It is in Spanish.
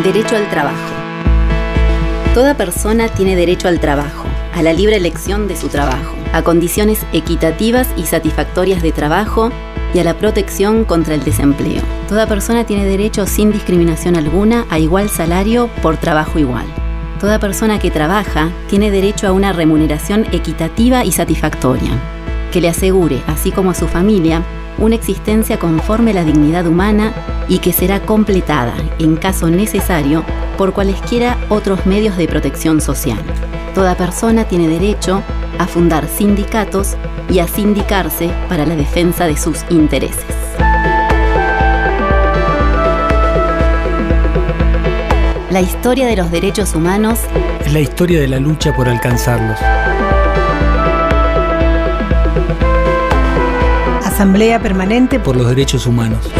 Derecho al trabajo. Toda persona tiene derecho al trabajo, a la libre elección de su trabajo, a condiciones equitativas y satisfactorias de trabajo y a la protección contra el desempleo. Toda persona tiene derecho sin discriminación alguna a igual salario por trabajo igual. Toda persona que trabaja tiene derecho a una remuneración equitativa y satisfactoria, que le asegure, así como a su familia, una existencia conforme a la dignidad humana y que será completada, en caso necesario, por cualesquiera otros medios de protección social. Toda persona tiene derecho a fundar sindicatos y a sindicarse para la defensa de sus intereses. La historia de los derechos humanos es la historia de la lucha por alcanzarlos. Asamblea Permanente por los Derechos Humanos.